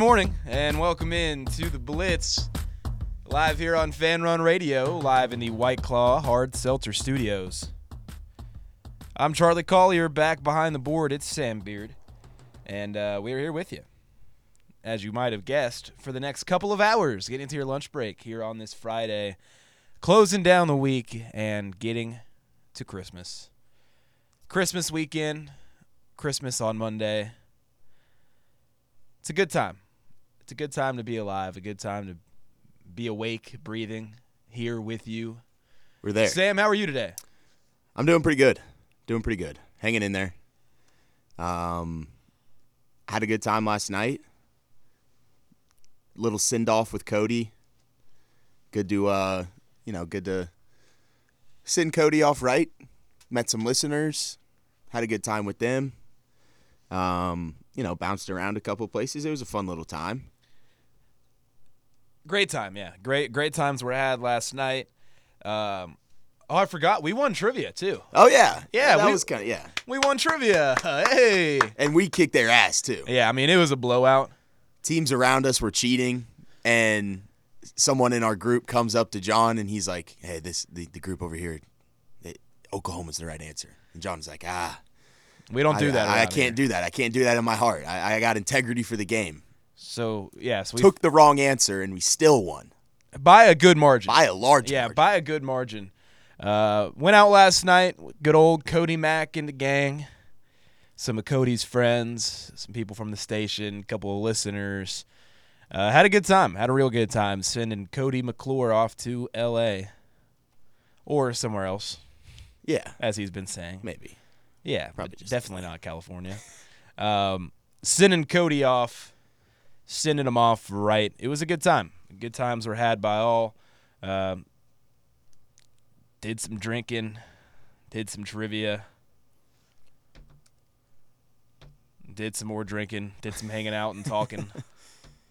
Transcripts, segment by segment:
morning, and welcome in to the Blitz, live here on Fan Run Radio, live in the White Claw Hard Seltzer Studios. I'm Charlie Collier, back behind the board. It's Sam Beard, and uh, we're here with you, as you might have guessed, for the next couple of hours, getting into your lunch break here on this Friday, closing down the week and getting to Christmas. Christmas weekend, Christmas on Monday. It's a good time. It's a good time to be alive, a good time to be awake, breathing, here with you. We're there. Sam, how are you today? I'm doing pretty good. Doing pretty good. Hanging in there. Um, had a good time last night. Little send off with Cody. Good to uh, you know, good to send Cody off right. Met some listeners. Had a good time with them. Um, you know, bounced around a couple places. It was a fun little time. Great time, yeah. Great, great times were had last night. Um, oh, I forgot we won trivia too. Oh yeah, Yeah, That we- was kind of yeah. We won trivia. Hey. And we kicked their ass too. Yeah, I mean it was a blowout. teams around us were cheating and someone in our group comes up to John and he's like, "Hey, this the, the group over here, it, Oklahoma's the right answer." And John's like, "Ah, We don't do I, that. I, I can't here. do that. I can't do that in my heart. I, I got integrity for the game." So yes, we Took the wrong answer and we still won by a good margin. by a large yeah, margin. by a good margin. Uh, went out last night. with Good old Cody Mack and the gang. Some of Cody's friends, some people from the station, a couple of listeners. Uh, had a good time. Had a real good time sending Cody McClure off to L.A. or somewhere else, yeah, as he's been saying. maybe. Yeah, Probably definitely not California. Um, sending Cody off, sending them off right. It was a good time. Good times were had by all. Um, did some drinking, did some trivia, did some more drinking, did some hanging out and talking.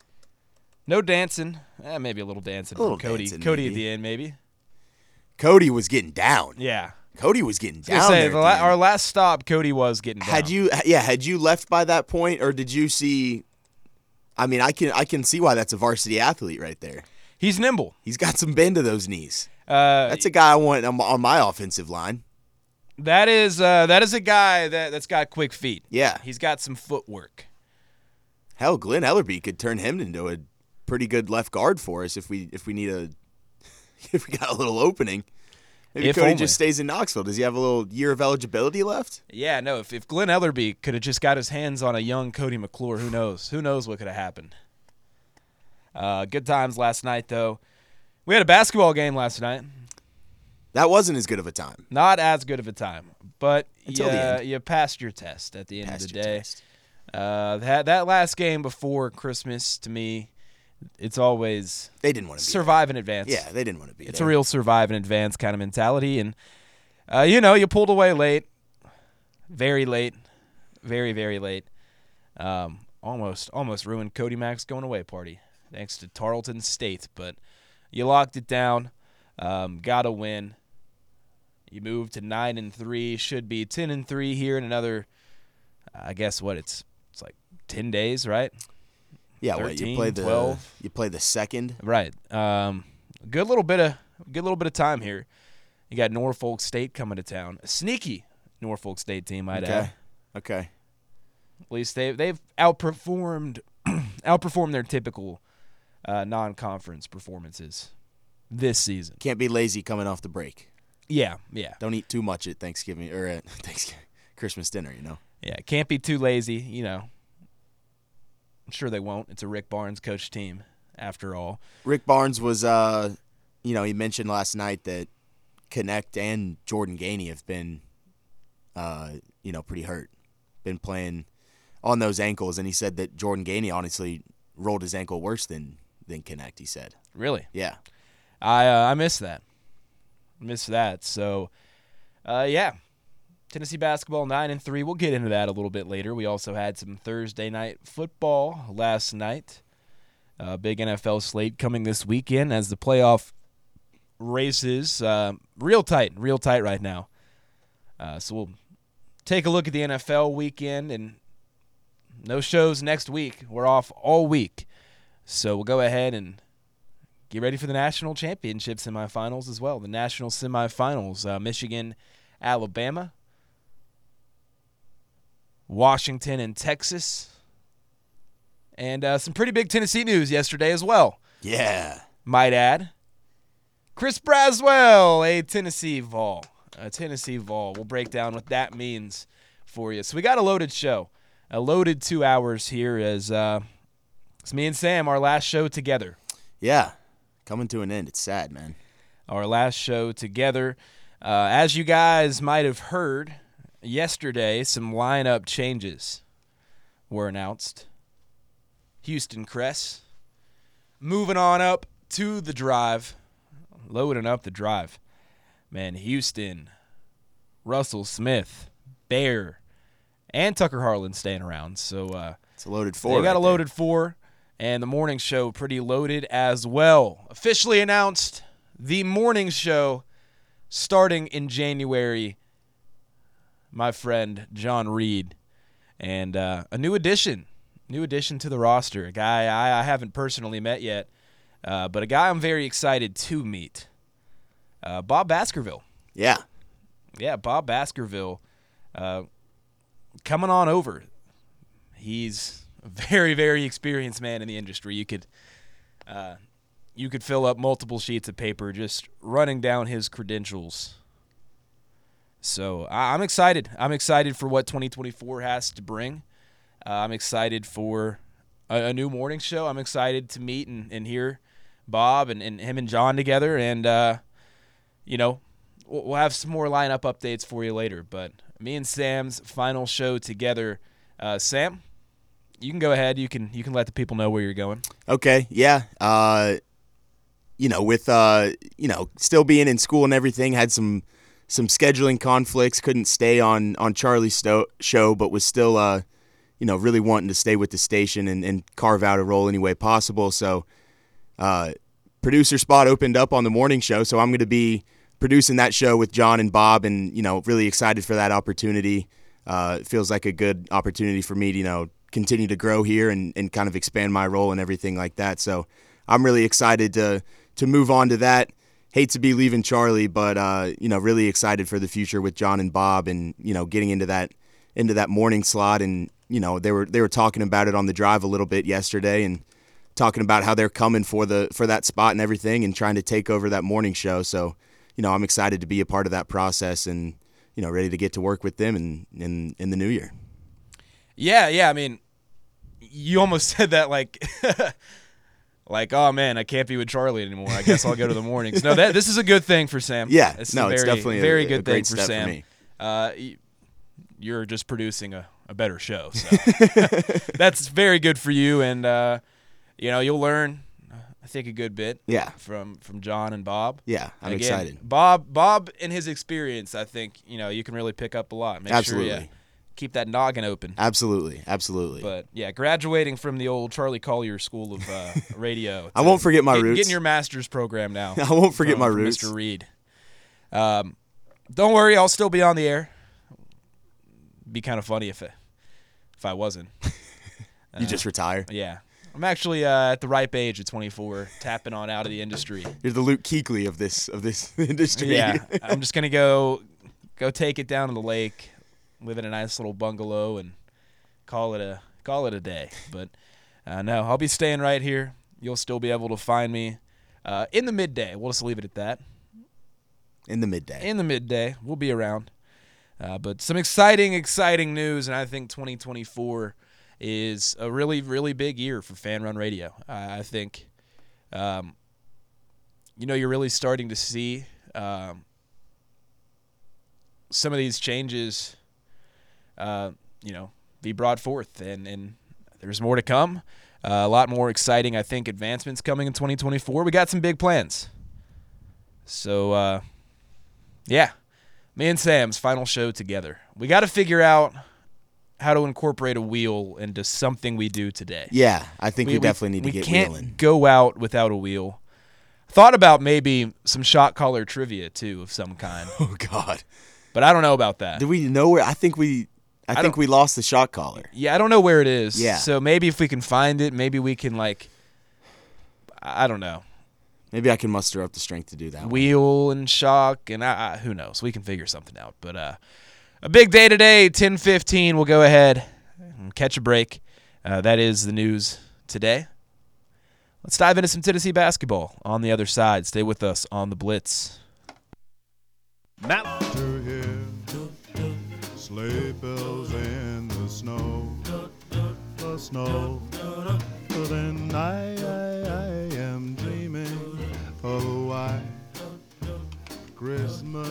no dancing. Eh, maybe a little dancing. A little from Cody. dancing, Cody at the end, maybe. Cody was getting down. Yeah. Cody was getting I was down. say, la- our last stop, Cody was getting down. had you yeah had you left by that point or did you see i mean i can i can see why that's a varsity athlete right there He's nimble. he's got some bend to those knees Uh, that's a guy i want on, my offensive line That is uh, that is a guy that that's got quick feet. yeah He's got some footwork. hell glen elarbee could turn him into a pretty good left guard for us if we if we need a if we got a little opening maybe If cody only. just stays in knoxville does he have a little year of eligibility left Yeah, no. If if Glen Elarbee could have just got his hands on a young Cody McClure, who knows? Who knows what could have happened? Uh, good times last night though. We had a basketball game last night. that wasn't as good of a time Not as good of a time, but Until you, you passed your test at the end Passed of the day. Uh, that that last game before Christmas to me, it's always they didn't want to be survive in advance. yeah they didn't want to be It's there. a real survive in advance kind of mentality, and uh, you know you pulled away late, very late, very very late. Um, almost almost ruined Cody Mack's going away party thanks to Tarleton State, but you locked it down. Um, got a win. You moved to nine and three. Should be ten and three here in another. I guess what it's it's like ten days, right? Yeah what, 13, you play the 12. you play the second Right. Um, good little bit of good little bit of time here. You got Norfolk State coming to town. A sneaky Norfolk State team, I'd okay add. okay At least they they've outperformed outperformed their typical uh, non-conference performances this season. Can't be lazy coming off the break. Yeah, yeah, Don't eat too much at Thanksgiving or at Thanksgiving, Christmas dinner. You know. yeah. Can't be too lazy, you know. I'm sure they won't. It's a Rick Barnes coach team, after all. Rick Barnes was, uh, you know, he mentioned last night that Knecht and Jordan Gainey have been, uh, you know, pretty hurt. Been playing on those ankles, and he said that Jordan Gainey honestly rolled his ankle worse than than Knecht. He said, Really, "Yeah, I uh, I miss that. Miss that. So, uh, yeah, Tennessee basketball nine and three. We'll get into that a little bit later. We also had some Thursday night football last night. Uh, big NFL slate coming this weekend as the playoff races uh, real tight, real tight right now. Uh, so we'll take a look at the NFL weekend and no shows next week. We're off all week. So we'll go ahead and get ready for the national championship semifinals as well. The national semifinals, uh, Michigan, Alabama, Washington, and Texas. And uh, some pretty big Tennessee news yesterday as well. Yeah. Might add. Chris Brazzell, a Tennessee Vol. A Tennessee Vol. We'll break down what that means for you. So we got a loaded show. A loaded two hours here as uh, it's me and Sam, our last show together. Yeah. Coming to an end. It's sad, man. Our last show together. Uh, as you guys might have heard, yesterday some lineup changes were announced. Houston Cress moving on up to the drive, loading up the drive. Man, Houston, Russell Smith, Bear, and Tucker Harlan staying around. So uh, It's a loaded four. they got right a there. loaded four, and the morning show pretty loaded as well. Officially announced the morning show starting in January. My friend John Reed, and uh, a new addition, new addition to the roster. A guy I, I haven't personally met yet, uh, but a guy I'm very excited to meet. Uh, Bob Baskerville. Yeah. Yeah, Bob Baskerville uh, coming on over. He's a very, very experienced man in the industry. You could uh, you could fill up multiple sheets of paper just running down his credentials. So I'm excited. I'm excited for what 2024 has to bring. Uh, I'm excited for a, a new morning show. I'm excited to meet and, and hear Bob and, and him and John together. And, uh, you know, we'll we'll have some more lineup updates for you later. But me and Sam's final show together. Uh, Sam, you can go ahead. You can you can let the people know where you're going. Okay, yeah. Uh, you know, with uh, you know, still being in school and everything, had some some scheduling conflicts. Couldn't stay on on Charlie's sto- show, but was still uh, you know, really wanting to stay with the station and, and carve out a role any way possible. So, uh, producer spot opened up on the morning show, so I'm going to be producing that show with John and Bob, and you know, really excited for that opportunity. Uh, it feels like a good opportunity for me to you know continue to grow here and, and kind of expand my role and everything like that. So I'm really excited to to move on to that. Hate to be leaving Charlie, but uh, you know, really excited for the future with John and Bob, and you know, getting into that into that morning slot. And you know, they were they were talking about it on the drive a little bit yesterday, and talking about how they're coming for the for that spot and everything, and trying to take over that morning show. So you know, I'm excited to be a part of that process, and you know, ready to get to work with them in in, in the new year. Yeah, yeah. I mean, you almost said that like, like, oh man, I can't be with Charlie anymore. I guess I'll go to the mornings. No, that this is a good thing for Sam. Yeah, is no, a it's very, definitely a- very a good great thing for for Sam. me. Uh, you're just producing a, a better show. So that's very good for you, and uh, you know you'll learn, I think, a good bit Yeah, from from John and Bob. yeah, I'm Again, excited. Bob, Bob, and his experience, I think you know you can really pick up a lot. Make Absolutely. sure you keep that noggin open. Absolutely, absolutely. But yeah, graduating from the old Charlie Collier School of uh, Radio. I won't forget my Get- roots. Getting your master's program now. I won't forget from- my roots. Mr. Reed. Um, don't worry, I'll still be on the air. Be kind of funny if it, if I wasn't. You just retire. Yeah, I'm actually uh, at the ripe age of 24, tapping on out of the industry. You're the Luke Kuechly of this of this industry. Yeah, I'm just gonna go go take it down to the lake, live in a nice little bungalow, and call it a call it a day. But uh, no, I'll be staying right here. You'll still be able to find me uh, in the midday. We'll just leave it at that. in the midday. In the midday, we'll be around. Uh, but some exciting, exciting news, and I think 2024 is a really, really big year for Fan Run Radio. I I think, um, you know, you're really starting to see um, some of these changes, uh, you know, be brought forth, and and there's more to come. Uh, a lot more exciting, I think, advancements coming in 2024. We got some big plans. So, uh, yeah, me and Sam's final show together. We got to figure out how to incorporate a wheel into something we do today. yeah, I think we, definitely need to we get can't wheeling. go out without a wheel. Thought about maybe some shot caller trivia too of some kind, Oh God, but I don't know about that. do we know where? I think we, I, I think we lost the shot caller. Yeah, I don't know where it is. Yeah. So maybe if we can find it, maybe we can like, I I don't know, Maybe I can muster up the strength to do that. one. wheel and shock and I, I, who knows? We can figure something out. But uh, a big day today, ten fifteen. We'll go ahead and catch a break. Uh, that is the news today. Let's dive into some Tennessee basketball on the other side. Stay with us on the Blitz. Now to hear sleigh bells in the snow, the snow. But then I, I, I am dreaming oh, of a white Christmas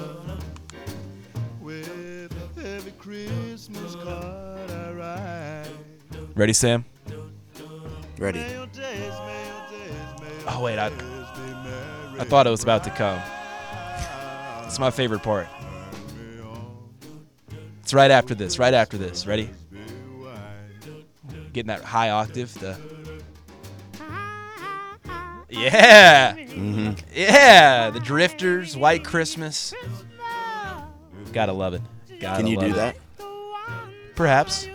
with every Christmas card I write. Ready, Sam? Ready. May your days, may your days, may your Oh, wait, I- days be merry I thought it was about to come. It's my favorite part. Me on, It's right after this. Right after this. Ready? Getting that high octave. The yeah, hmm yeah. The Drifters, White Christmas. Gotta love it. Gotta Can you love do it. that? Perhaps.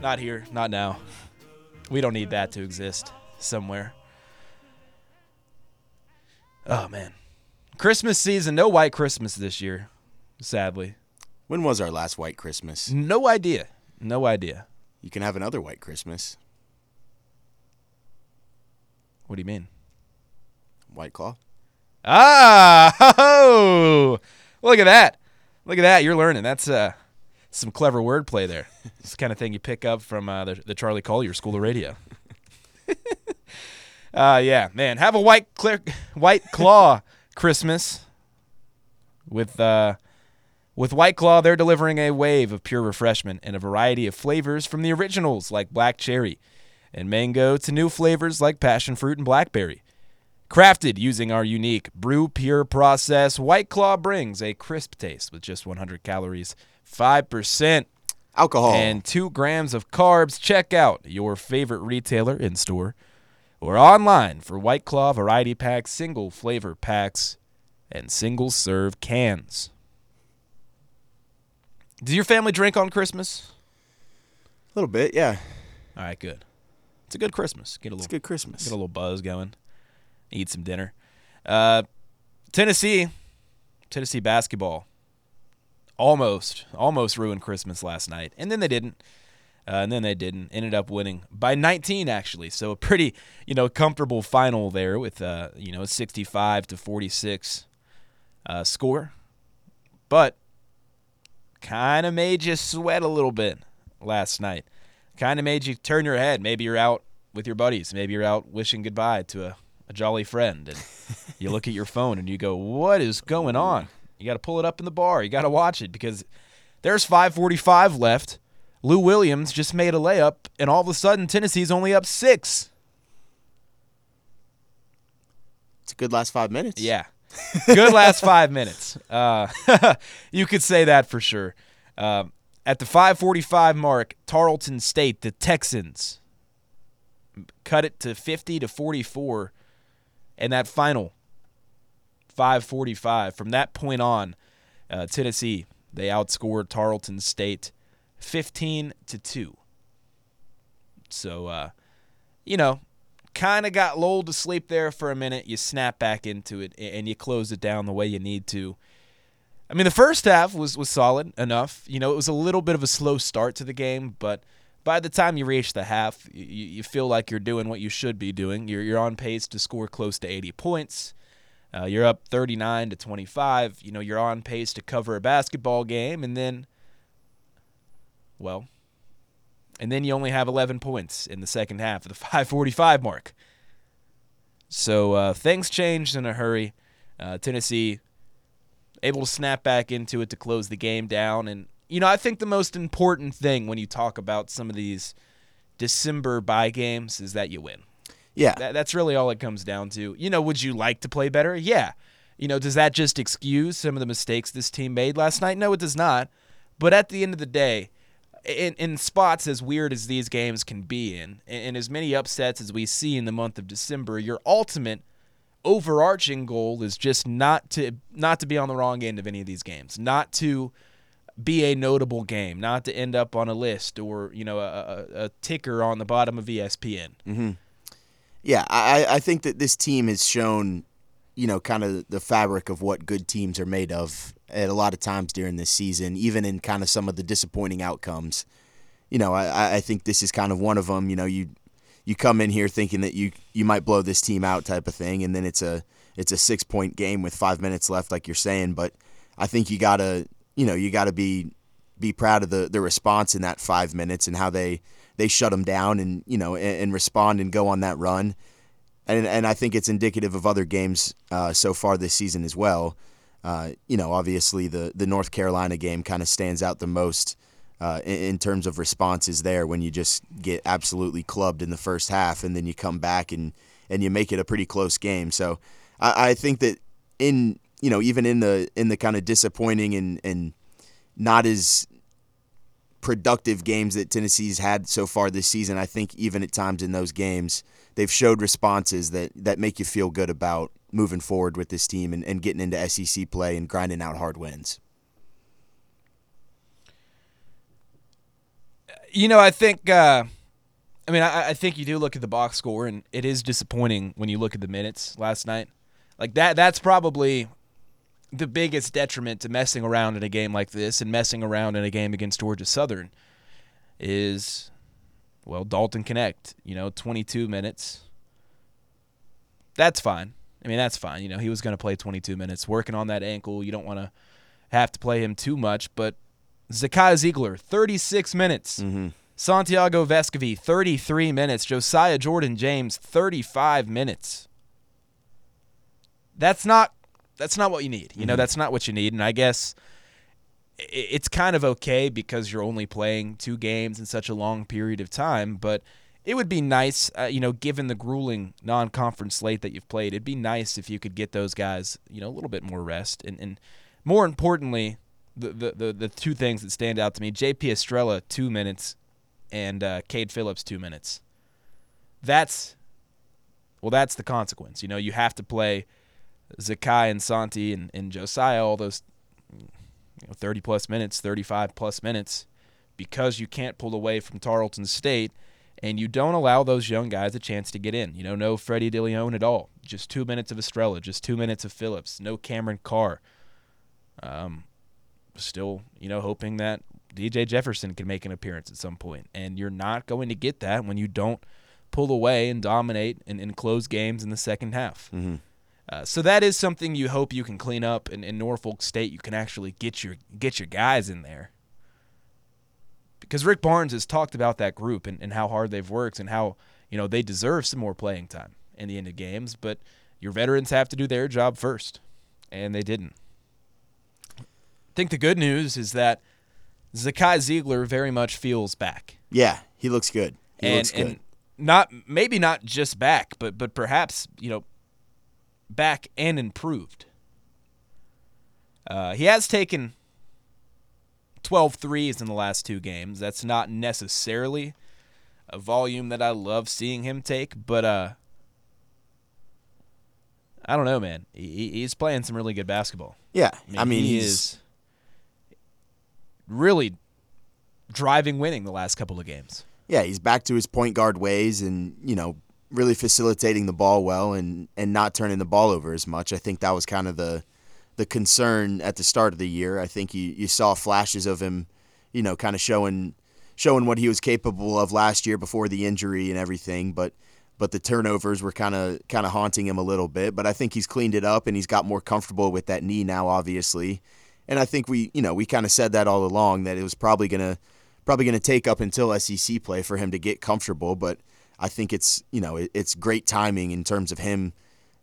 Not here. Not now. We don't need that to exist somewhere. Oh man, Christmas season. No White Christmas this year. Sadly, When was our last white Christmas? no idea. No idea. You can have another white Christmas. What do you mean? White Claw. Ah, ho, look at that. Look at that. You're learning. That's uh, some clever wordplay there. it's the kind of thing you pick up from uh, the, the Charlie Collier School of Radio. uh, yeah, man. Have a white clear, white claw Christmas with uh, with White Claw. They're delivering a wave of pure refreshment and a variety of flavors from the originals like black cherry and mango to new flavors like passion fruit and blackberry. Crafted using our unique brew pure process, White Claw brings a crisp taste with just 100 calories, 5%, Alcohol. and 2 grams of carbs. Check out your favorite retailer in store or online for White Claw variety packs, single flavor packs, and single serve cans. Does your family drink on Christmas? a little bit, yeah. All right, good. It's a good Christmas. Get a It's little a good Christmas. Get a little buzz going. Eat some dinner. Uh, Tennessee, Tennessee basketball, almost, almost ruined Christmas last night, and then they didn't. Uh, and then they didn't. Ended up winning by 19, actually. So a pretty, you know, comfortable final there with, uh, you know, a 65 to 46 uh, score. But kind of made you sweat a little bit last night. Kind of made you turn your head. Maybe you're out with your buddies. Maybe you're out wishing goodbye to a, a jolly friend. And you look at your phone and you go, What is going on? You got to pull it up in the bar. You got to watch it because there's 545 left. Lou Williams just made a layup, and all of a sudden, Tennessee's only up six. It's a good last five minutes. Yeah. Good last five minutes. Uh, you could say that for sure. Um, at the 545 mark, Tarleton State, the Texans, cut it to 50 to 44. And that final 545, from that point on, uh, Tennessee, they outscored Tarleton State 15 to 2. So, uh, you know, kind of got lulled to sleep there for a minute. You snap back into it and you close it down the way you need to. I mean, the first half was was solid enough. You know, it was a little bit of a slow start to the game, but by the time you reach the half, you, you feel like you're doing what you should be doing. You're you're on pace to score close to 80 points. Uh, you're up 39 to 25. You know, you're on pace to cover a basketball game, and then, well, and then you only have 11 points in the second half of the 545 mark. So uh, things changed in a hurry. Uh, Tennessee able to snap back into it to close the game down. And, you know, I think the most important thing when you talk about some of these December bye games is that you win. Yeah. That, that's really all it comes down to. You know, would you like to play better? Yeah. You know, does that just excuse some of the mistakes this team made last night? No, it does not. But at the end of the day, in, in spots as weird as these games can be in, and, as many upsets as we see in the month of December, your ultimate overarching goal is just not to not to be on the wrong end of any of these games, not to be a notable game, not to end up on a list or you know a, a, ticker on the bottom of ESPN. Mm-hmm. Yeah, I, I think that this team has shown, you know, kind of the fabric of what good teams are made of at a lot of times during this season, even in kind of some of the disappointing outcomes. You know, I, I think this is kind of one of them. You know, you you come in here thinking that you you might blow this team out type of thing, and then it's a it's a six point game with five minutes left, like you're saying. But I think you gotta you know you gotta be be proud of the the response in that five minutes and how they they shut them down and you know and, and respond and go on that run. And and I think it's indicative of other games uh, so far this season as well. Uh, you know, obviously the the North Carolina game kind of stands out the most uh, in, in terms of responses there when you just get absolutely clubbed in the first half and then you come back and and you make it a pretty close game. So I, I think that in you know even in the in the kind of disappointing and and not as productive games that Tennessee's had so far this season, I think even at times in those games, they've showed responses that, that make you feel good about moving forward with this team and, and getting into SEC play and grinding out hard wins. You know, I think. Uh, I mean, I, I think you do look at the box score, and it is disappointing when you look at the minutes last night. Like that. That's probably the biggest detriment to messing around in a game like this and messing around in a game against Georgia Southern is well Dalton Knecht, you know, 22 minutes. That's fine. I mean, that's fine. You know, he was going to play 22 minutes working on that ankle. You don't want to have to play him too much, but Zakai Zeigler 36 minutes. Mm-hmm. Santiago Vescovi 33 minutes. Josiah Jordan James 35 minutes. That's not that's not what you need. You know, mm-hmm. that's not what you need. And I guess it's kind of okay because you're only playing two games in such a long period of time. But it would be nice, uh, you know, given the grueling non-conference slate that you've played, it'd be nice if you could get those guys, you know, a little bit more rest. And, and more importantly, the, the, the, the two things that stand out to me: J.P. Estrella two minutes, and uh, Cade Phillips two minutes. That's well, that's the consequence. You know, you have to play Zakai and Santi and, and Josiah all those you know, 30 plus minutes, 35 plus minutes, because you can't pull away from Tarleton State and you don't allow those young guys a chance to get in. You know, no Freddie Dilione at all. Just two minutes of Estrella, just two minutes of Phillips, no Cameron Carr. Um, still, you know, hoping that DJ Jefferson can make an appearance at some point. And you're not going to get that when you don't pull away and dominate and, and close games in the second half. Uh, so that is something you hope you can clean up in, in Norfolk State. You can actually get your get your guys in there. Because Rick Barnes has talked about that group and, and how hard they've worked and how you know they deserve some more playing time in the end of games. But your veterans have to do their job first, and they didn't. I think the good news is that Zakai Zeigler very much feels back Yeah, he looks good. He and, looks good. and not maybe not just back, but but perhaps you know back and improved. Uh, he has taken 12 threes in the last two games. That's not necessarily a volume that I love seeing him take, but uh, I don't know, man. He, he's playing some really good basketball. yeah, I mean, he he's, is really driving winning the last couple of games. Yeah, he's back to his point guard ways and, you know, really facilitating the ball well and, and not turning the ball over as much. I think that was kind of the the concern at the start of the year. I think you, you saw flashes of him, you know, kind of showing showing what he was capable of last year before the injury and everything, but but the turnovers were kind of kind of haunting him a little bit, but I think he's cleaned it up and he's got more comfortable with that knee now obviously. And I think we, you know, we kind of said that all along that it was probably going to probably going to take up until SEC play for him to get comfortable. But I think it's you know it, it's great timing in terms of him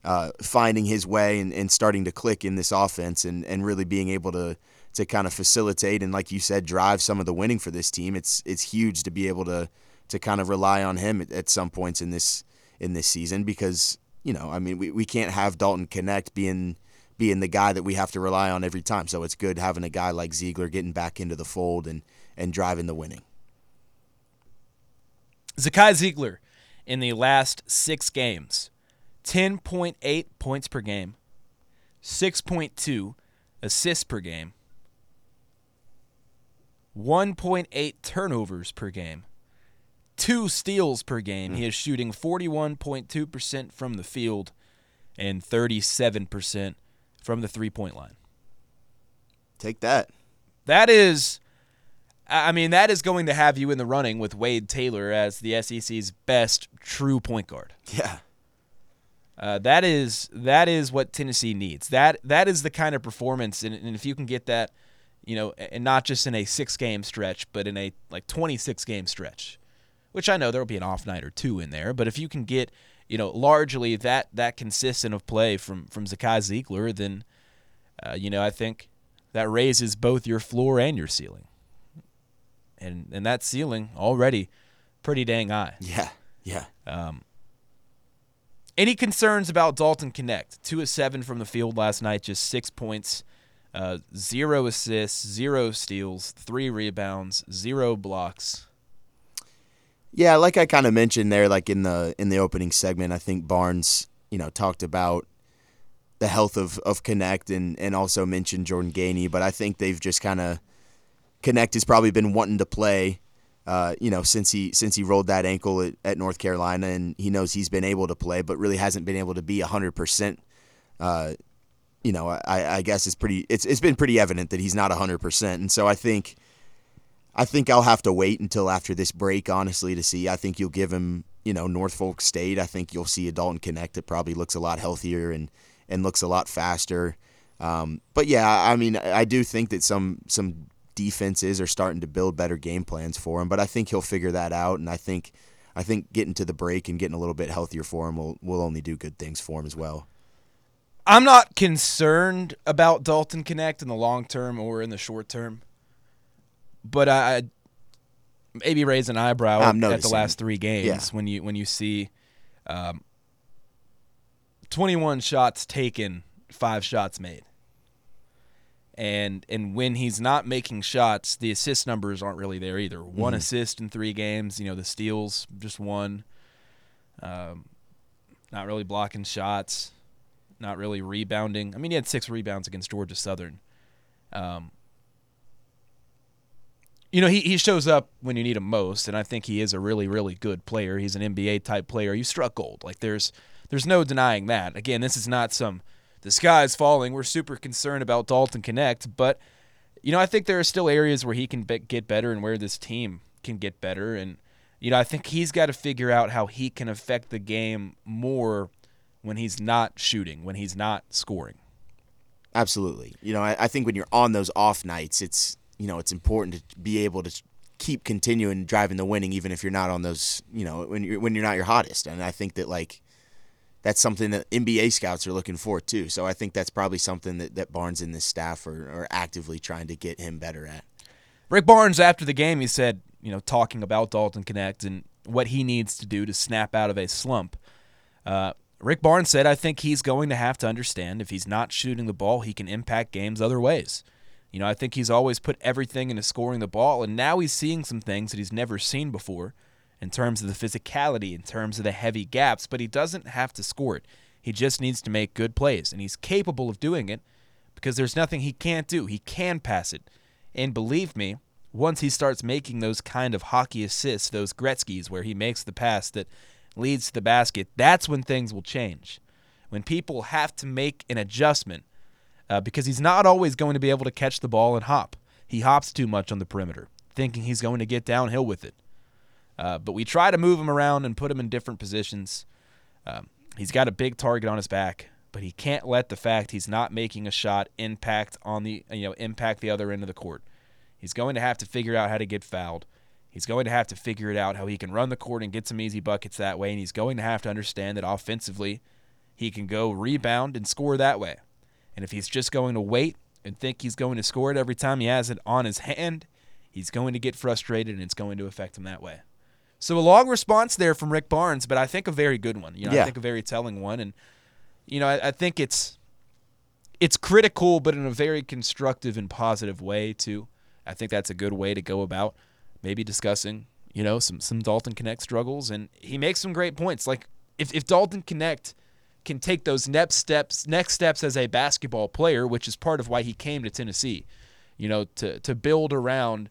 uh, finding his way and, and starting to click in this offense and, and really being able to to kind of facilitate and like you said drive some of the winning for this team. It's it's huge to be able to to kind of rely on him at, at some points in this in this season because you know I mean we, we can't have Dalton Knecht being being the guy that we have to rely on every time. So it's good having a guy like Zeigler getting back into the fold and and driving the winning. Zakai Zeigler in the last six games, 10.8 points per game, 6.2 assists per game, 1.8 turnovers per game, two steals per game. He hmm. is shooting 41.2% from the field and 37% from the three point line. Take that. That is, I mean, that is going to have you in the running with Wade Taylor as the SEC's best true point guard. Yeah. Uh, that is that is what Tennessee needs. That that is the kind of performance, and, and if you can get that, you know, and not just in a six game stretch, but in a like 26 game stretch, which I know there will be an off night or two in there, but if you can get, you know, largely that that consistent of play from from Zakai Zeigler, then, uh, you know, I think that raises both your floor and your ceiling, and and that ceiling already pretty dang high. Yeah. Yeah. Any concerns about Dalton Knecht? Two of seven from the field last night, just six points, uh, zero assists, zero steals, three rebounds, zero blocks. Yeah, like I kind of mentioned there, like in the in the opening segment, I think Barnes, you know, talked about the health of of Knecht and and also mentioned Jordan Gainey, but I think they've just kind of Knecht has probably been wanting to play, uh, you know, since he since he rolled that ankle at, at North Carolina, and he knows he's been able to play, but really hasn't been able to be hundred percent. Uh, you know, I, I guess it's pretty. It's it's been pretty evident that he's not hundred percent, and so I think. I think I'll have to wait until after this break, honestly, to see. I think you'll give him, you know, Norfolk State. I think you'll see a Dalton Knecht that probably looks a lot healthier and, and looks a lot faster. Um, but yeah, I mean, I do think that some some defenses are starting to build better game plans for him. But I think he'll figure that out, and I think I think getting to the break and getting a little bit healthier for him will will only do good things for him as well. I'm not concerned about Dalton Knecht in the long term or in the short term, but I, maybe raise an eyebrow at the last three games Yeah. when you when you see um, 21 shots taken, five shots made. And and when he's not making shots, the assist numbers aren't really there either. One Mm-hmm. assist in three games. You know the steals just one. Um, not really blocking shots, not really rebounding. I mean, he had six rebounds against Georgia Southern. Um, you know, he, he shows up when you need him most, and I think he is a really, really good player. He's an NBA type player. You struck gold. Like there's there's no denying that. Again, this is not some the sky is falling. We're super concerned about Dalton Knecht, but you know, I think there are still areas where he can be- get better and where this team can get better. And you know, I think he's got to figure out how he can affect the game more when he's not shooting, when he's not scoring. Absolutely. You know, I, I think when you're on those off nights, it's you know it's important to be able to keep continuing driving the winning, even if you're not on those. You know, when you're when you're not your hottest. And I think that like that's something that NBA scouts are looking for too. So I think that's probably something that, that Barnes and this staff are, are actively trying to get him better at. Rick Barnes, after the game, he said, you know, talking about Dalton Knecht and what he needs to do to snap out of a slump. Uh, Rick Barnes said, I think he's going to have to understand if he's not shooting the ball, he can impact games other ways. You know, I think he's always put everything into scoring the ball, and now he's seeing some things that he's never seen before in terms of the physicality, in terms of the heavy gaps, but he doesn't have to score it. He just needs to make good plays, and he's capable of doing it because there's nothing he can't do. He can pass it. And believe me, once he starts making those kind of hockey assists, those Gretzky's where he makes the pass that leads to the basket, that's when things will change. When people have to make an adjustment uh, because he's not always going to be able to catch the ball and hop. He hops too much on the perimeter, thinking he's going to get downhill with it. Uh, but we try to move him around and put him in different positions. Um, he's got a big target on his back, but he can't let the fact he's not making a shot impact on the you know impact the other end of the court. He's going to have to figure out how to get fouled. He's going to have to figure it out how he can run the court and get some easy buckets that way, and he's going to have to understand that offensively, he can go rebound and score that way. And if he's just going to wait and think he's going to score it every time he has it on his hand, he's going to get frustrated and it's going to affect him that way. So a long response there from Rick Barnes, but I think a very good one. You know, I think a very telling one, and you know, I, I think it's it's critical, but in a very constructive and positive way too. I think that's a good way to go about maybe discussing, you know, some some Dalton Knecht struggles, and he makes some great points. Like if if Dalton Knecht can take those next steps next steps as a basketball player, which is part of why he came to Tennessee, you know, to to build around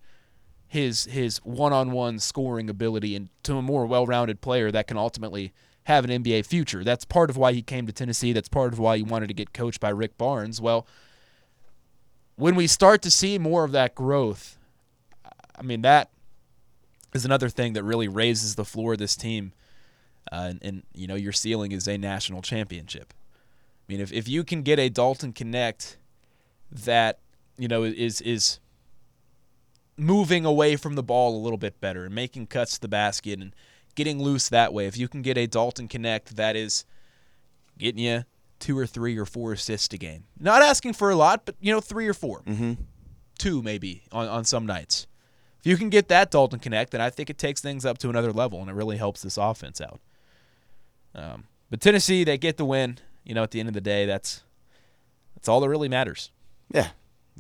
his his one-on-one scoring ability and to a more well-rounded player that can ultimately have an NBA future. That's part of why he came to Tennessee. That's part of why he wanted to get coached by Rick Barnes. Well, when we start to see more of that growth, I mean that is another thing that really raises the floor of this team. Uh, and, and you know your ceiling is a national championship. I mean, if, if you can get a Dalton Connect that you know is is moving away from the ball a little bit better and making cuts to the basket and getting loose that way, if you can get a Dalton Knecht that is getting you two or three or four assists a game, not asking for a lot, but you know three or 4 Mm-hmm. two maybe on on some nights. If you can get that Dalton Knecht, then I think it takes things up to another level and it really helps this offense out. Um, but Tennessee, they get the win. You know, at the end of the day, that's that's all that really matters. Yeah.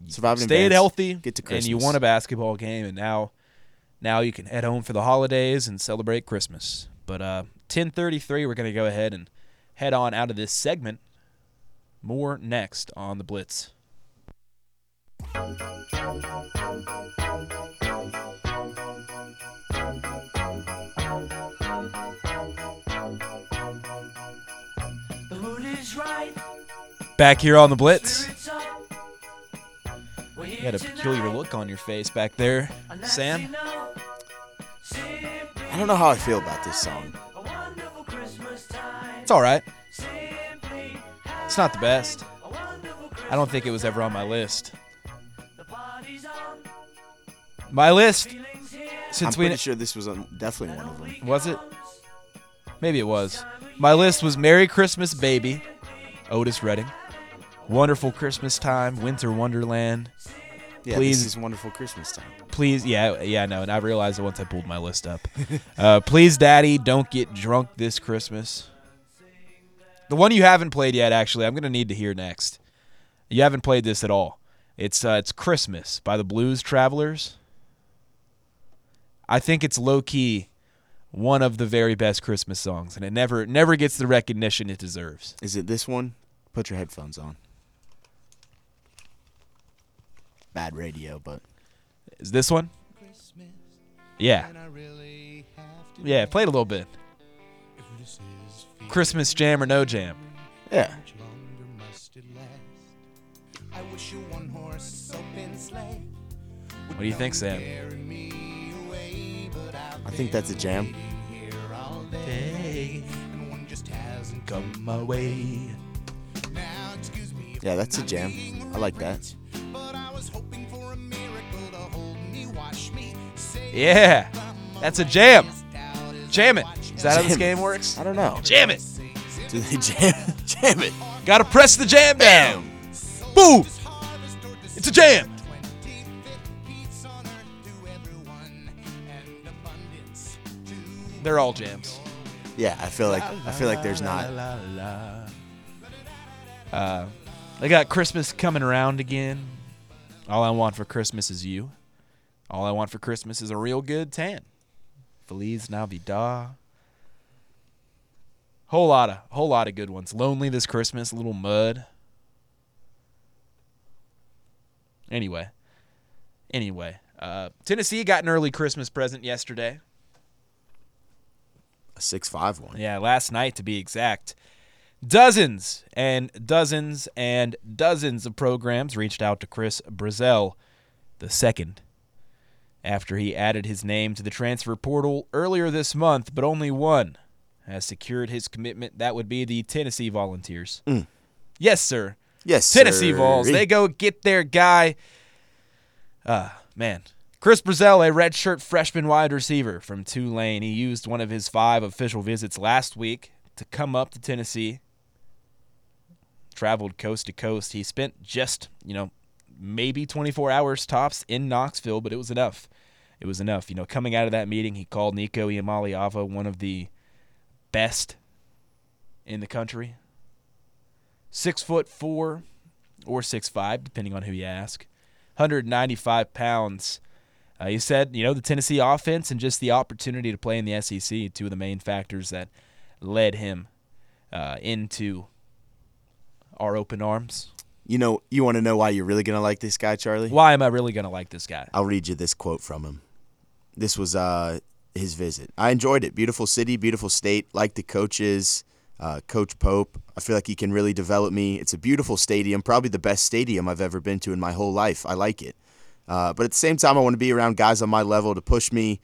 Surviving Stayed advance, healthy, Get to and you won a basketball game, and now now you can head home for the holidays and celebrate Christmas. But uh, 10:33, we're gonna go ahead and head on out of this segment. More next on the Blitz. The mood is right. Back here on the Blitz. Spirits up. We're You had a peculiar look on your face back there, Sam. I don't know how I feel about this song. a wonderful Christmas time. It's all right. It's not the best. a wonderful Christmas. I don't think it was ever on my list. On. My list, since I'm we pretty sure this was um, definitely one of them. was it, maybe it was. My list was "Merry Christmas, Baby," Otis Redding, "Wonderful Christmas Time," "Winter Wonderland." Yeah, Please. this is wonderful Christmas time. Please, yeah, yeah, no, and I realized it once I pulled my list up. uh, Please, Daddy, don't get drunk this Christmas. The one you haven't played yet, actually, I'm gonna need to hear next. You haven't played this at all. It's uh, it's Christmas by the Blues Travelers. I think it's low key one of the very best Christmas songs, and it never never gets the recognition it deserves. Is it this one? Put your headphones on. Bad radio, but Is this one? Yeah, and I really have to yeah. played a little bit. If this is feeling Christmas jam or no jam. yeah. much longer must it last? I wish you one horse open sleigh. What do you think, Sam? Carry me away, but I've think that's a jam. been here all day, and one just hasn't come. Come my way. Now excuse me, if Yeah, that's a I'm jam. I like that. Yeah, that's a jam. Jam it. Is that how this Jam it. game works? I don't know. Jam it. Do they jam? jam it. Gotta press the jam down. Boom. It's a jam. They're all jams. Yeah, I feel like I feel like there's not. Uh, they got Christmas coming around again. All I want for Christmas is you. All I want for Christmas is a real good tan. Feliz Navidad. Whole lot of whole lot of good ones. Lonely this Christmas, Little Mud. Anyway. Anyway, uh, Tennessee got an early Christmas present yesterday. A six five one. Yeah, last night to be exact. Dozens and dozens and dozens of programs reached out to Chris Brazzell the second after he added his name to the transfer portal earlier this month, but only one has secured his commitment. That would be the Tennessee Volunteers. Mm. Yes, sir. Yes, Tennessee sir. Vols. They go get their guy. Uh, man. Chris Brazzell, a redshirt freshman wide receiver from Tulane. He used one of his five official visits last week to come up to Tennessee. Traveled coast to coast. He spent just, you know, maybe 24 hours tops in Knoxville, but it was enough. It was enough. You know, coming out of that meeting, he called Nico Iamaleava one of the best in the country. Six foot four or six five, depending on who you ask. 195 pounds. Uh, he said, you know, the Tennessee offense and just the opportunity to play in the SEC, two of the main factors that led him uh, into our open arms. You know, you want to know why you're really gonna like this guy, Charlie? Why am I really going to like this guy? I'll read you this quote from him. This was uh, his visit. I enjoyed it. Beautiful city, beautiful state. Like the coaches, uh, Coach Pope. I feel like he can really develop me. It's a beautiful stadium, probably the best stadium I've ever been to in my whole life. I like it. Uh, but at the same time, I want to be around guys on my level to push me,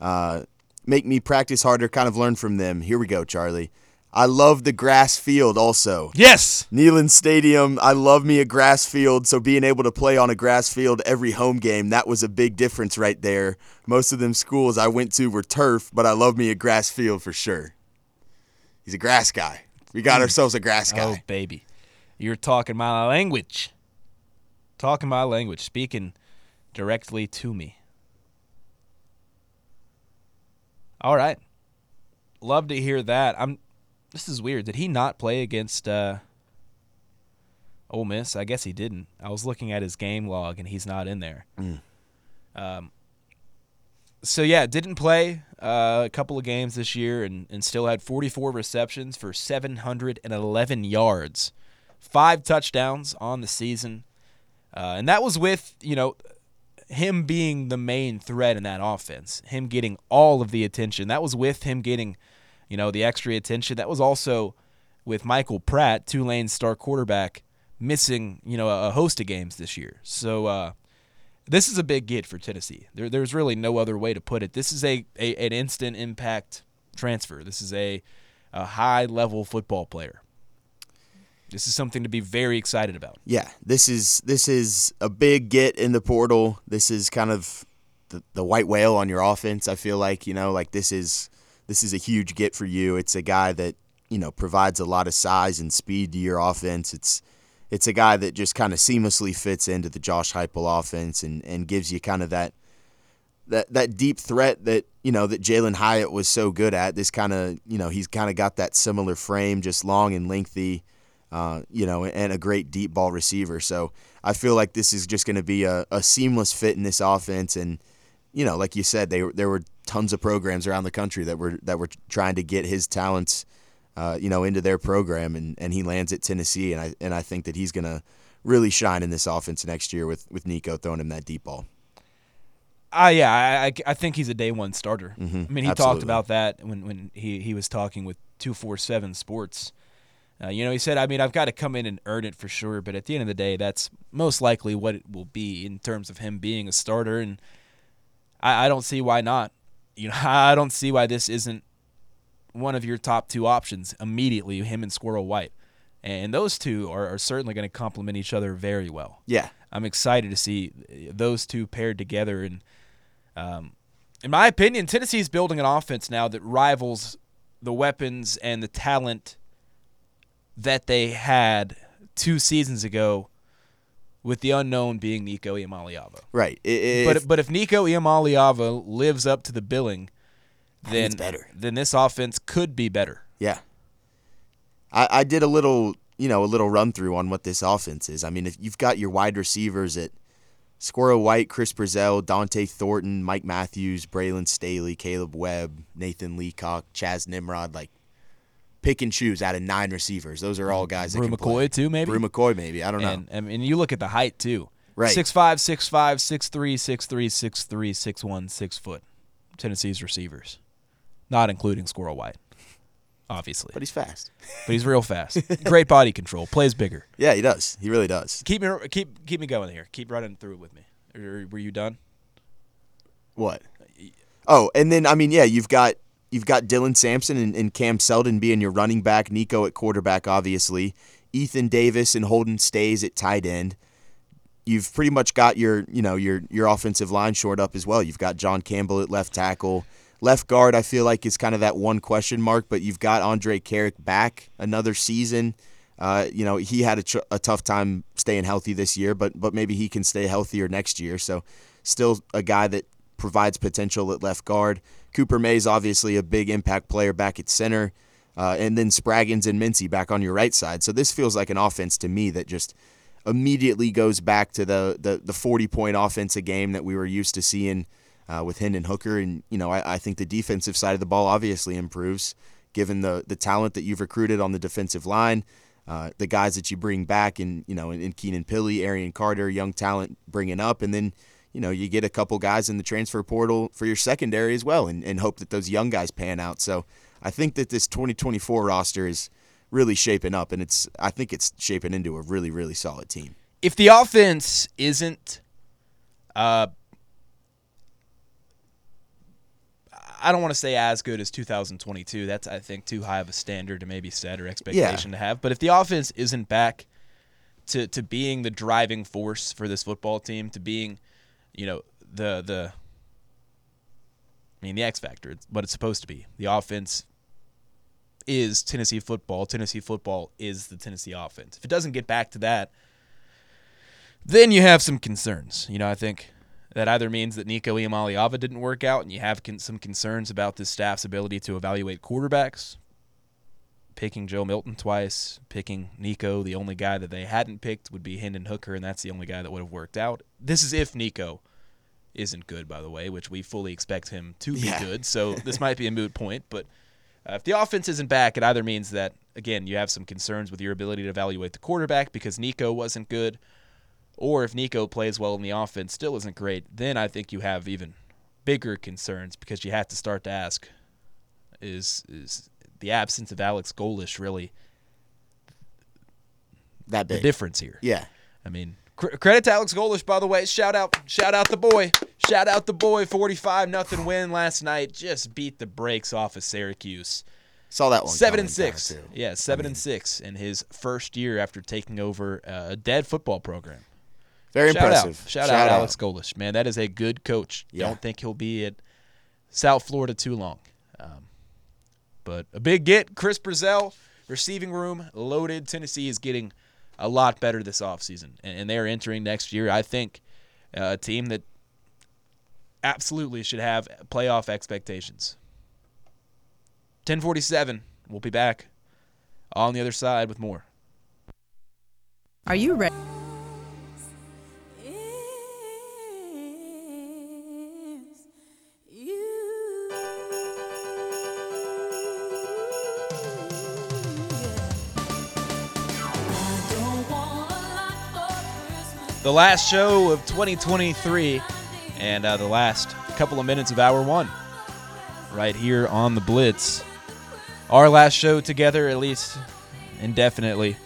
uh, make me practice harder, kind of learn from them. Here we go, Charlie. I love the grass field also. Yes. Neyland Stadium, I love me a grass field, so being able to play on a grass field every home game, that was a big difference right there. Most of them schools I went to were turf, but I love me a grass field for sure. He's a grass guy. We got mm. ourselves a grass oh, guy. Oh, baby. You're talking my language. Talking my language. Speaking directly to me. All right. Love to hear that. I'm this is weird. Did he not play against uh Ole Miss? I guess he didn't. I was looking at his game log and he's not in there. Um so yeah, didn't play uh, a couple of games this year and, and still had 44 receptions for 711 yards, five touchdowns on the season, uh, and that was with you know him being the main threat in that offense, him getting all of the attention. That was with him getting you know the extra attention. That was also with Michael Pratt, Tulane's star quarterback, missing you know a, host of games this year. So. Uh, this is a big get for Tennessee. There, there's really no other way to put it. This is a, a an instant impact transfer. This is a, a high level football player. This is something to be very excited about. Yeah, this is this is a big get in the portal. This is kind of the, the white whale on your offense. I feel like you know, like this is this is a huge get for you. It's a guy that you know provides a lot of size and speed to your offense. It's it's a guy that just kind of seamlessly fits into the Josh Heupel offense and, and gives you kind of that that that deep threat that you know that Jalin Hyatt was so good at. This kind of you know he's kind of got that similar frame, just long and lengthy, uh, you know, and a great deep ball receiver. So I feel like this is just going to be a, a seamless fit in this offense. And you know, like you said, they there were tons of programs around the country that were that were trying to get his talents, uh, you know, into their program, and, and he lands at Tennessee, and I and I think that he's going to really shine in this offense next year with with Nico throwing him that deep ball. Uh, yeah, I, I, think he's a day one starter. Mhm, I mean, he talked about that when, when he, he was talking with 247 Sports. Uh, you know, he said, I mean, I've got to come in and earn it for sure, but at the end of the day, that's most likely what it will be in terms of him being a starter. And I, I don't see why not. You know, I don't see why this isn't one of your top two options immediately, him and Squirrel White. And those two are, are certainly going to complement each other very well. Yeah, I'm excited to see those two paired together. And um, in my opinion, Tennessee's building an offense now that rivals the weapons and the talent that they had two seasons ago, with the unknown being Nico Iamaleava. right. I- i- But if- but if Nico Iamaleava lives up to the billing, then better. Then this offense could be better. Yeah. I, I did a little, you know, a little run through on what this offense is. I mean, if you've got your wide receivers at Squirrel White, Chris Brazzell, Dont'e Thornton, Mike Matthews, Braylon Staley, Caleb Webb, Nathan Leacock, Chas Nimrod, like pick and choose out of nine receivers. Those are all guys that Bru can McCoy play. too, maybe. Bru McCoy, maybe. I don't know. And I mean, you look at the height too. Right. Six five, six five, six three, six three, six three, six one, six foot. Tennessee's receivers, not including Squirrel White, obviously, but he's fast. but he's real fast. Great body control. Plays bigger. Yeah, he does. He really does. Keep me keep keep me going here. Keep running through it with me. Were you done? What? Oh, and then I mean, yeah, you've got you've got Dylan Sampson and, and Cam Seldon being your running back, Nico at quarterback, obviously, Ethan Davis and Holden Staes at tight end. You've pretty much got your you know your your offensive line short up as well. You've got John Campbell at left tackle. Left guard, I feel like is kind of that one question mark, but you've got Andrej Karic back another season. Uh, you know he had a, tr- a tough time staying healthy this year, but but maybe he can stay healthier next year. So still a guy that provides potential at left guard. Cooper May's obviously a big impact player back at center, uh, and then Spraggins and Mincey back on your right side. So this feels like an offense to me that just immediately goes back to the the, the 40 point offense a game that we were used to seeing uh, with Hendon Hooker. And you know I, I think the defensive side of the ball obviously improves given the the talent that you've recruited on the defensive line. Uh, the guys that you bring back, and you know, in, Keenan Pili, Arion Carter, young talent bringing up, and then you know, you get a couple guys in the transfer portal for your secondary as well and, and hope that those young guys pan out. So I think that this 2024 roster is really shaping up, and it's I think it's shaping into a really, really solid team. if the offense isn't uh I don't want to say as good as 2022. That's I think too high of a standard to maybe set or expectation to have. But if the offense isn't back to to being the driving force for this football team, to being, you know, the the I mean the X factor, it's what it's supposed to be. The offense is Tennessee football. Tennessee football is the Tennessee offense. If it doesn't get back to that, then you have some concerns. You know, I think that either means that Nico Iamaleava didn't work out, and you have con- some concerns about this staff's ability to evaluate quarterbacks. Picking Joe Milton twice, picking Nico, the only guy that they hadn't picked would be Hendon Hooker, and that's the only guy that would have worked out. This is if Nico isn't good, by the way, which we fully expect him to be Yeah. good. So this might be a moot point, but uh, if the offense isn't back, it either means that again you have some concerns with your ability to evaluate the quarterback because Nico wasn't good, or if Nico plays well in the offense still isn't great, then I think you have even bigger concerns because you have to start to ask: is is the absence of Alex Golesh really That big? the difference here? yeah. I mean, credit to Alex Golesh, by the way. Shout out, shout out the boy, shout out the boy. Forty-five nothing win last night. Just beat the brakes off of Syracuse. Saw that one. seven and six. Yeah, seven I and six in his first year after taking over uh, a dead football program. Very Shout impressive. out, shout, out, Alex Golesh, man. That is a good coach. Yeah. Don't think he'll be at South Florida too long. Um, but a big get, Chris Brazzell, receiving room loaded. Tennessee is getting a lot better this offseason, and, and they are entering next year. I think uh, a team that absolutely should have playoff expectations. 1047. We'll be back on the other side with more. Are you ready? The last show of 2023 and uh, the last couple of minutes of hour one right here on the blitz our last show together at least indefinitely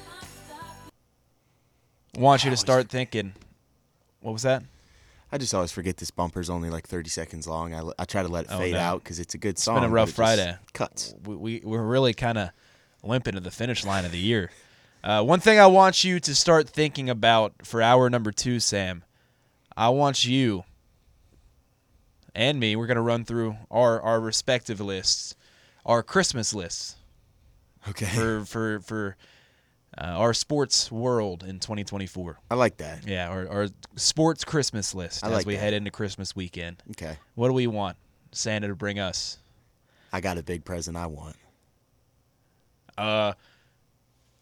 want you to start thinking what was that I just always forget this bumper's only like 30 seconds long. I, I try to let it Oh, fade no. out because it's a good song. It's been a rough Friday. Cuts. we, we, we're really kind of limping to the finish line of the year uh, one thing i want you to start thinking about for hour number two sam i want you and me we're going to run through our, our respective lists our christmas lists Okay. for for for uh, our sports world in 2024 I like that. yeah our, our sports christmas list I as like we that. head into christmas weekend Okay. what do we want santa to bring us I got a big present I want. Uh,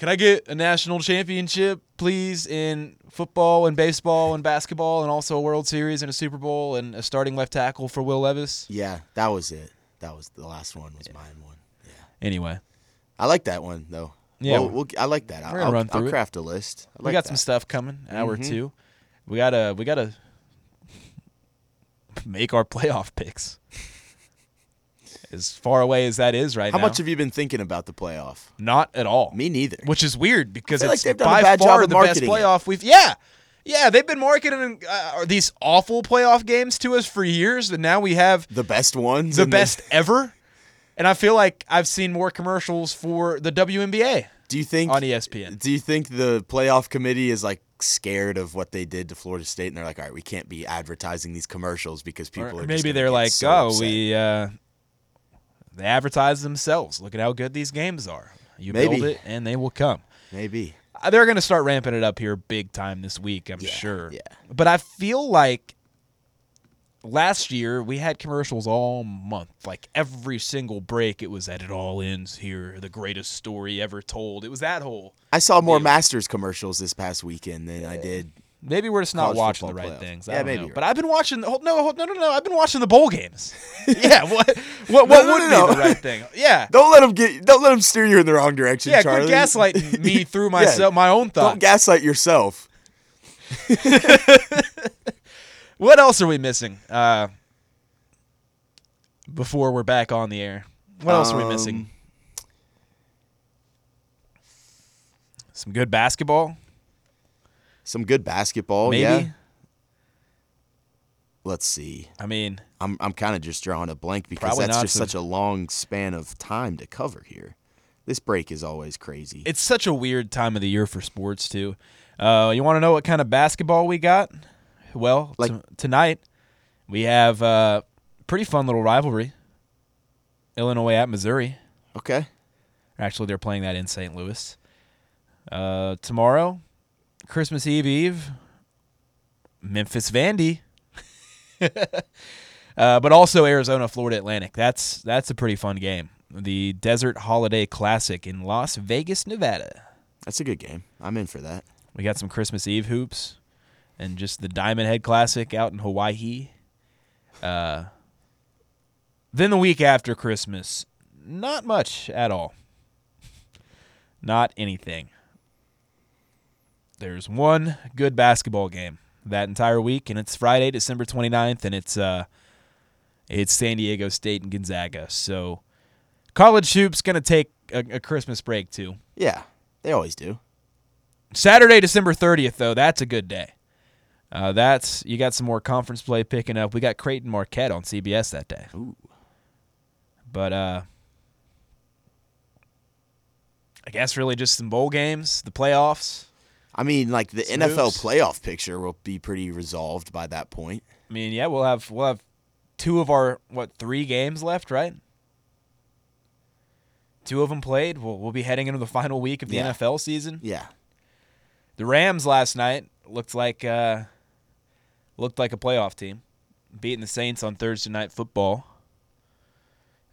can I get a national championship, please, in football and baseball and basketball, and also a World Series and a Super Bowl and a starting left tackle for Will Levis? Yeah, that was it. That was the last one. Was mine one. Yeah. Anyway, I like that one though. Yeah, We'll, we'll, I like that. we're gonna I'll, run through I'll craft a list. I we like got some stuff coming. Hour Mhm. two, we gotta we gotta make our playoff picks. As far away as that is right now. How now, much have you been thinking about the playoff? not at all. Me neither. which is weird because like it's they've done a by bad job far of the best marketing it. playoff we've. Yeah, yeah, they've been marketing uh, these awful playoff games to us for years, and now we have The best ones. the best ever. And I feel like I've seen more commercials for the WNBA Do you think on ESPN. Do you think the playoff committee is like scared of what they did to Florida State, and they're like, all right, we can't be advertising these commercials because people Or are. just maybe gonna they're get like, so oh, upset." we uh, they advertise themselves. Look at how good these games are. You Maybe. build it, and they will come. maybe. Uh, They're going to start ramping it up here big time this week, I'm Yeah, sure. yeah. But I feel like last year we had commercials all month. Like every single break, it was that it all ends here, the greatest story ever told. It was that whole. I saw more Deal. Masters commercials this past weekend than I did. Maybe we're just not watching the right playoff. things. I Yeah, maybe know. But I've been watching. No, no, no, no. I've been watching the bowl games. yeah. What? What? What No, would no, be the right thing? Yeah. Don't let them get. Don't let them steer you in the wrong direction, Yeah. Charlie. Quit gaslighting me through Yeah. myself, my own thoughts. Don't gaslight yourself. what else are we missing? Uh, before we're back on the air, what else are we missing? Um, Some good basketball, Some good basketball. maybe. Yeah. Let's see. I mean, I'm I'm kind of just drawing a blank because Probably that's not just to- such a long span of time to cover here. This break is always crazy. it's such a weird time of the year for sports too. Uh, you want to know what kind of basketball we got? Well, Like- t- tonight we have a pretty fun little rivalry. Illinois at Missouri. okay. Actually, they're playing that in St. Louis. Uh, tomorrow, Christmas Eve Eve, Memphis Vandy. uh, but also Arizona Florida Atlantic. That's that's a pretty fun game. The Desert Holiday Classic in Las Vegas, Nevada. That's a good game. I'm in for that. We got some Christmas Eve hoops and just the Diamond Head Classic out in Hawaii. Uh, then the week after Christmas, not much at all. Not anything. There's one good basketball game that entire week, and it's Friday, December 29th, and it's uh, it's San Diego State and Gonzaga. So college hoops gonna take a, a Christmas break too. Yeah, they always do. Saturday, December 30th, though, that's a good day. Uh, that's you got some more conference play picking up. We got Creighton Marquette on CBS that day. Ooh. But uh, I guess really just some bowl games, the playoffs. I mean, like the Some NFL playoff picture will be pretty resolved by that point. I mean, yeah, we'll have we'll have two of our what three games left, right? Two of them played. We'll we'll be heading into the final week of the Yeah. NFL season. Yeah. The Rams last night looked like uh, looked like a playoff team, beating the Saints on Thursday night football,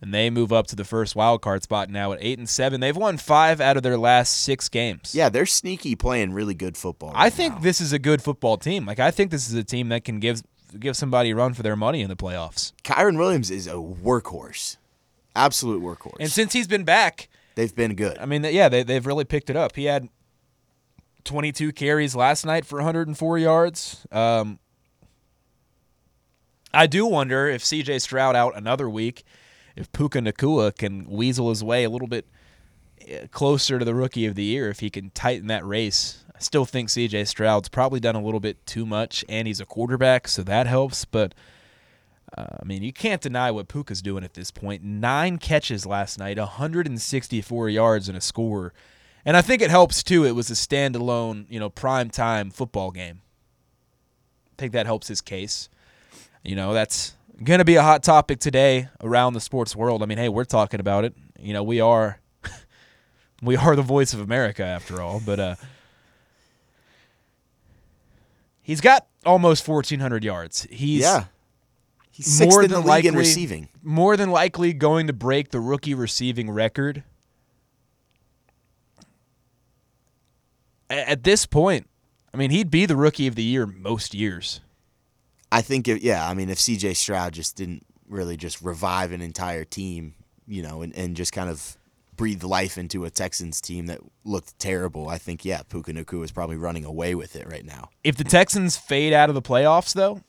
and they move up to the first wild card spot now at eight and seven. They've won five out of their last six games. Yeah, they're sneaky playing really good football. I think now. this is a good football team. Like I think this is a team that can give give somebody a run for their money in the playoffs. Kyren Williams is a workhorse. Absolute workhorse. And since he's been back, They've been good. I mean, yeah, they they've really picked it up. He had 22 carries last night for 104 yards. Um, I do wonder if C.J. Stroud out another week, if Puka Nacua can weasel his way a little bit eh, closer to the rookie of the year, if he can tighten that race. I still think C.J. Stroud's probably done a little bit too much, and he's a quarterback, so that helps. But uh, I mean, you can't deny what Puka's doing at this point. Nine catches last night, 164 yards and a score. And I think it helps too. It was a standalone, you know, prime time football game. I think that helps his case. You know, that's going to be a hot topic today around the sports world. I mean, hey, we're talking about it. You know, we are we are the voice of America after all, but uh He's got almost 1400 yards. He's yeah. He's sixth more in the than league in likely- receiving. more than likely going to break the rookie receiving record. At this point, I mean, he'd be the rookie of the year most years. I think, if, yeah, I mean, if CJ Stroud just didn't really just revive an entire team, you know, and, and just kind of breathe life into a Texans team that looked terrible, I think, yeah, Puka Nacua is probably running away with it right now. If the Texans fade out of the playoffs, though,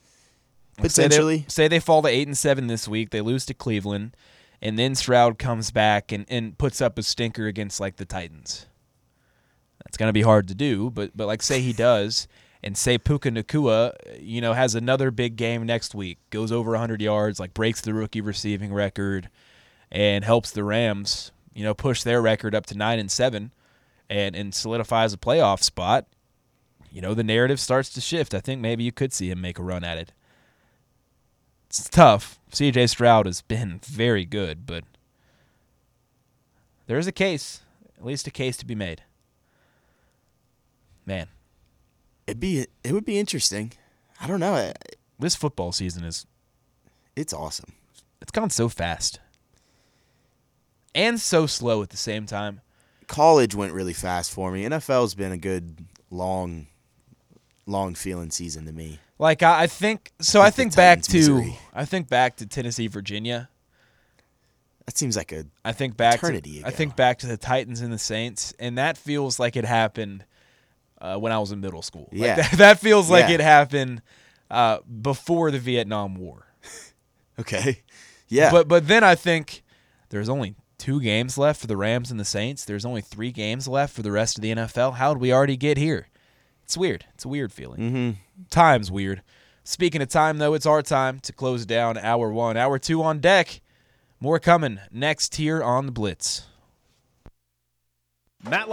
like, say they- Potentially. say they, fall to eight and seven this week, they lose to Cleveland, and then Stroud comes back and, and puts up a stinker against like the Titans. That's gonna be hard to do, but but like say he does, and say Puka Nacua, you know, has another big game next week, goes over 100 yards, like breaks the rookie receiving record, and helps the Rams, you know, push their record up to nine and seven, and and solidifies a playoff spot. You know, the narrative starts to shift. I think maybe you could see him make a run at it. It's tough. CJ Stroud has been very good, but there is a case, at least a case to be made. Man, It'd be it would be interesting. I don't know. This football season is It's awesome. it's gone so fast. And so slow at the same time. College went really fast for me. NFL's been a good long long feeling season to me. Like I, I think so I think back to Missouri. I think back to Tennessee, Virginia. That seems like a I think back Eternity to, I think back to the Titans and the Saints, and that feels like it happened uh, when I was in middle school. Like, Yeah. that, that feels like Yeah. it happened uh, before the Vietnam War. Okay. Yeah. But but then I think there's only two games left for the Rams and the Saints. There's only three games left for the rest of the NFL. How did we already get here? It's weird. It's a weird feeling. mm-hmm. Time's weird. Speaking of time, though, it's our time to close down hour one. Hour two on deck. More coming next here on the Blitz. Matt